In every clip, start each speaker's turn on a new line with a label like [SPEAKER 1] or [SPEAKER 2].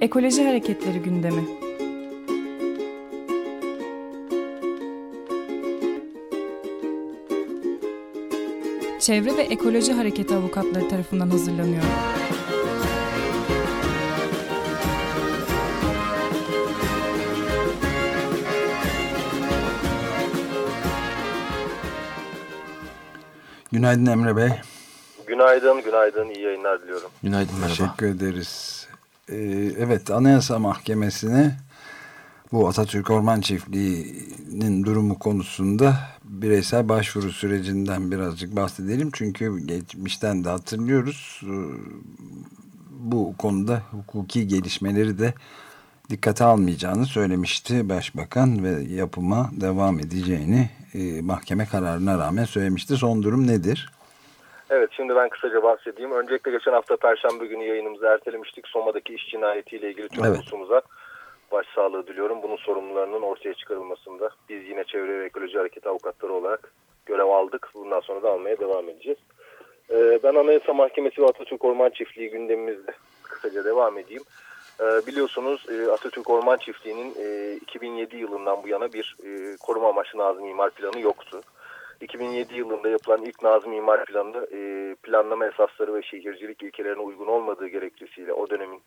[SPEAKER 1] Ekoloji Hareketleri gündemi. Çevre ve Ekoloji Hareketi avukatları tarafından hazırlanıyor.
[SPEAKER 2] Günaydın Emre Bey.
[SPEAKER 3] Günaydın, günaydın. İyi yayınlar diliyorum.
[SPEAKER 4] Günaydın, merhaba.
[SPEAKER 2] Teşekkür ederiz. Ee, evet, Anayasa Mahkemesi'ne bu Atatürk Orman Çiftliği'nin durumu konusunda bireysel başvuru sürecinden birazcık bahsedelim. Çünkü geçmişten de hatırlıyoruz. Ee, bu konuda hukuki gelişmeleri de dikkate almayacağını söylemişti Başbakan ve yapıma devam edeceğini e, mahkeme kararına rağmen söylemişti. Son durum nedir?
[SPEAKER 3] Evet şimdi ben kısaca bahsedeyim. Öncelikle geçen hafta Perşembe günü yayınımızı ertelemiştik. Soma'daki iş cinayetiyle ilgili tüm
[SPEAKER 2] evet.
[SPEAKER 3] ulusumuza başsağlığı diliyorum. Bunun sorumlularının ortaya çıkarılmasında biz yine Çevre ve Ekoloji Hareketi avukatları olarak görev aldık. Bundan sonra da almaya devam edeceğiz. Ee, ben Anayasa Mahkemesi ve Atatürk Orman Çiftliği gündemimizde kısaca devam edeyim. Ee, biliyorsunuz e, Atatürk Orman Çiftliği'nin e, 2007 yılından bu yana bir e, koruma amaçlı nazım imar planı yoktu. 2007 yılında yapılan ilk nazım imar planı e, planlama esasları ve şehircilik ilkelerine uygun olmadığı gerekçesiyle o dönemin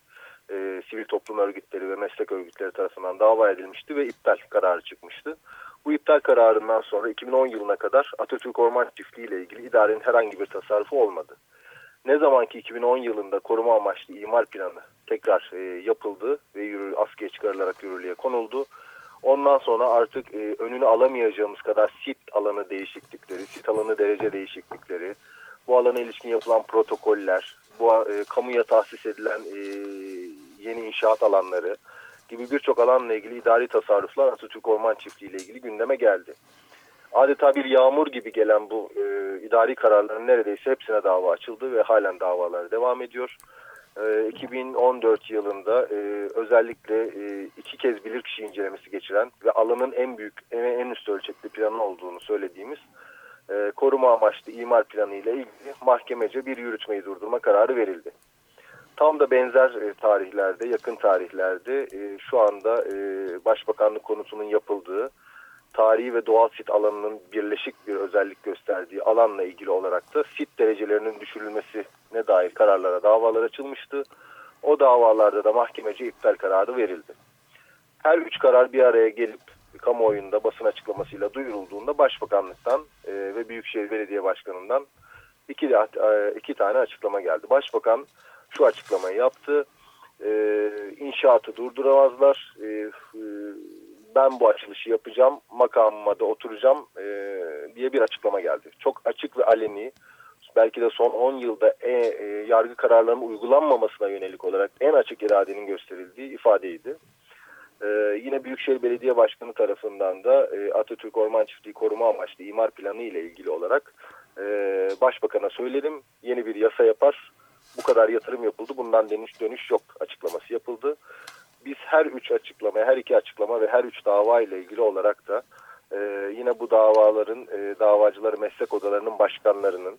[SPEAKER 3] e, sivil toplum örgütleri ve meslek örgütleri tarafından dava edilmişti ve iptal kararı çıkmıştı. Bu iptal kararından sonra 2010 yılına kadar Atatürk Orman Çiftliği ile ilgili idarenin herhangi bir tasarrufu olmadı. Ne zaman ki 2010 yılında koruma amaçlı imar planı tekrar e, yapıldı ve yürü, askıya çıkarılarak yürürlüğe konuldu. Ondan sonra artık e, önünü alamayacağımız kadar sit alanı değişiklikleri, sit alanı derece değişiklikleri, bu alana ilişkin yapılan protokoller, bu e, kamuya tahsis edilen e, yeni inşaat alanları gibi birçok alanla ilgili idari tasarruflar Atatürk Orman Çiftliği ile ilgili gündeme geldi. Adeta bir yağmur gibi gelen bu e, idari kararların neredeyse hepsine dava açıldı ve halen davalar devam ediyor. E, 2014 yılında e, özellikle e, iki kez bilirkişi incelemesi geçiren ve alanın en büyük, en, en üst ölçekli planı olduğunu söylediğimiz e, koruma amaçlı imar planı ile ilgili mahkemece bir yürütmeyi durdurma kararı verildi. Tam da benzer tarihlerde, yakın tarihlerde şu anda Başbakanlık konutunun yapıldığı tarihi ve doğal sit alanının birleşik bir özellik gösterdiği alanla ilgili olarak da sit derecelerinin düşürülmesine dair kararlara davalar açılmıştı. O davalarda da mahkemece iptal kararı verildi. Her üç karar bir araya gelip kamuoyunda basın açıklamasıyla duyurulduğunda Başbakanlıktan e, ve Büyükşehir Belediye Başkanı'ndan iki, e, iki tane açıklama geldi. Başbakan şu açıklamayı yaptı. E, inşaatı durduramazlar. E, e, ben bu açılışı yapacağım, makamıma da oturacağım e, diye bir açıklama geldi. Çok açık ve aleni, belki de son 10 yılda e, e, yargı kararlarının uygulanmamasına yönelik olarak en açık iradenin gösterildiği ifadeydi. E, yine Büyükşehir Belediye Başkanı tarafından da e, Atatürk Orman Çiftliği koruma amaçlı imar planı ile ilgili olarak e, Başbakan'a söyledim. Yeni bir yasa yapar, bu kadar yatırım yapıldı, bundan dönüş dönüş yok açıklaması yapıldı biz her üç açıklama, her iki açıklama ve her üç dava ile ilgili olarak da e, yine bu davaların e, davacıları meslek odalarının başkanlarının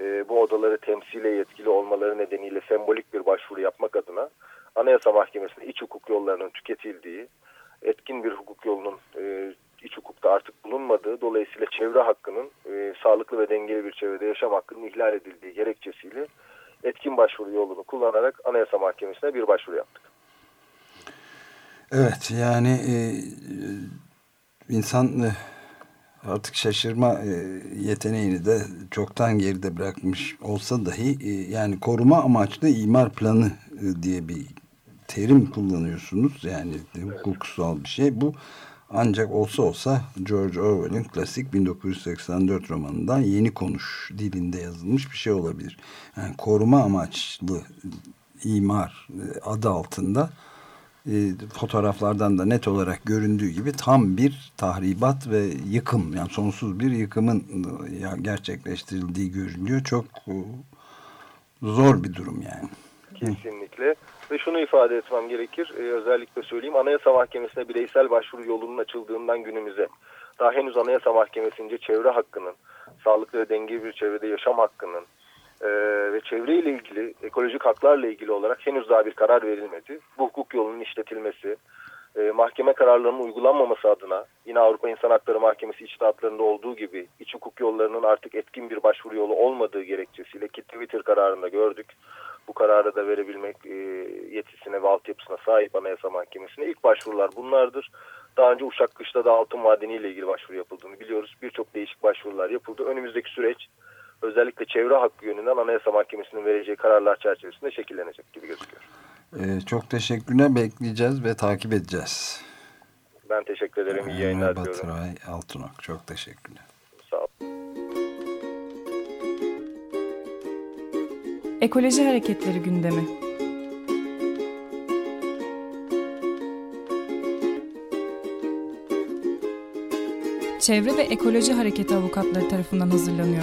[SPEAKER 3] e, bu odaları temsile yetkili olmaları nedeniyle sembolik bir başvuru yapmak adına Anayasa Mahkemesi'nde iç hukuk yollarının tüketildiği, etkin bir hukuk yolunun e, iç hukukta artık bulunmadığı, dolayısıyla çevre hakkının e, sağlıklı ve dengeli bir çevrede yaşam hakkının ihlal edildiği gerekçesiyle etkin başvuru yolunu kullanarak Anayasa Mahkemesi'ne bir başvuru yaptık.
[SPEAKER 2] Evet yani e, insan e, artık şaşırma e, yeteneğini de çoktan geride bırakmış olsa dahi e, yani koruma amaçlı imar planı e, diye bir terim kullanıyorsunuz. Yani hukuksal bir şey. Bu ancak olsa olsa George Orwell'in klasik 1984 romanından yeni konuş dilinde yazılmış bir şey olabilir. Yani koruma amaçlı imar e, adı altında e, fotoğraflardan da net olarak göründüğü gibi tam bir tahribat ve yıkım yani sonsuz bir yıkımın ya gerçekleştirildiği görülüyor. Çok e, zor bir durum yani.
[SPEAKER 3] Kesinlikle. Ve şunu ifade etmem gerekir. Ee, özellikle söyleyeyim. Anayasa Mahkemesi'ne bireysel başvuru yolunun açıldığından günümüze daha henüz Anayasa Mahkemesi'nce çevre hakkının, sağlıklı ve dengeli bir çevrede yaşam hakkının e, ve çevreyle ilgili, ekolojik haklarla ilgili olarak henüz daha bir karar verilmedi. Bu hukuk yolunun işletilmesi, e, mahkeme kararlarının uygulanmaması adına yine Avrupa İnsan Hakları Mahkemesi içtihatlarında olduğu gibi iç hukuk yollarının artık etkin bir başvuru yolu olmadığı gerekçesiyle ki Twitter kararında gördük. Bu kararı da verebilmek e, yetisine ve altyapısına sahip Anayasa Mahkemesi'ne ilk başvurular bunlardır. Daha önce Uşak Kışla'da da altın madeni ile ilgili başvuru yapıldığını biliyoruz. Birçok değişik başvurular yapıldı. Önümüzdeki süreç özellikle çevre hakkı yönünden Anayasa Mahkemesi'nin vereceği kararlar çerçevesinde şekillenecek gibi gözüküyor.
[SPEAKER 2] Ee, çok teşekkürler. Bekleyeceğiz ve takip edeceğiz.
[SPEAKER 3] Ben teşekkür ederim. İyi yayınlar diliyorum.
[SPEAKER 2] Batıray Altınok. Çok teşekkürler.
[SPEAKER 3] Sağ ol.
[SPEAKER 1] Ekoloji Hareketleri gündemi. Çevre ve Ekoloji Hareketi avukatları tarafından hazırlanıyor.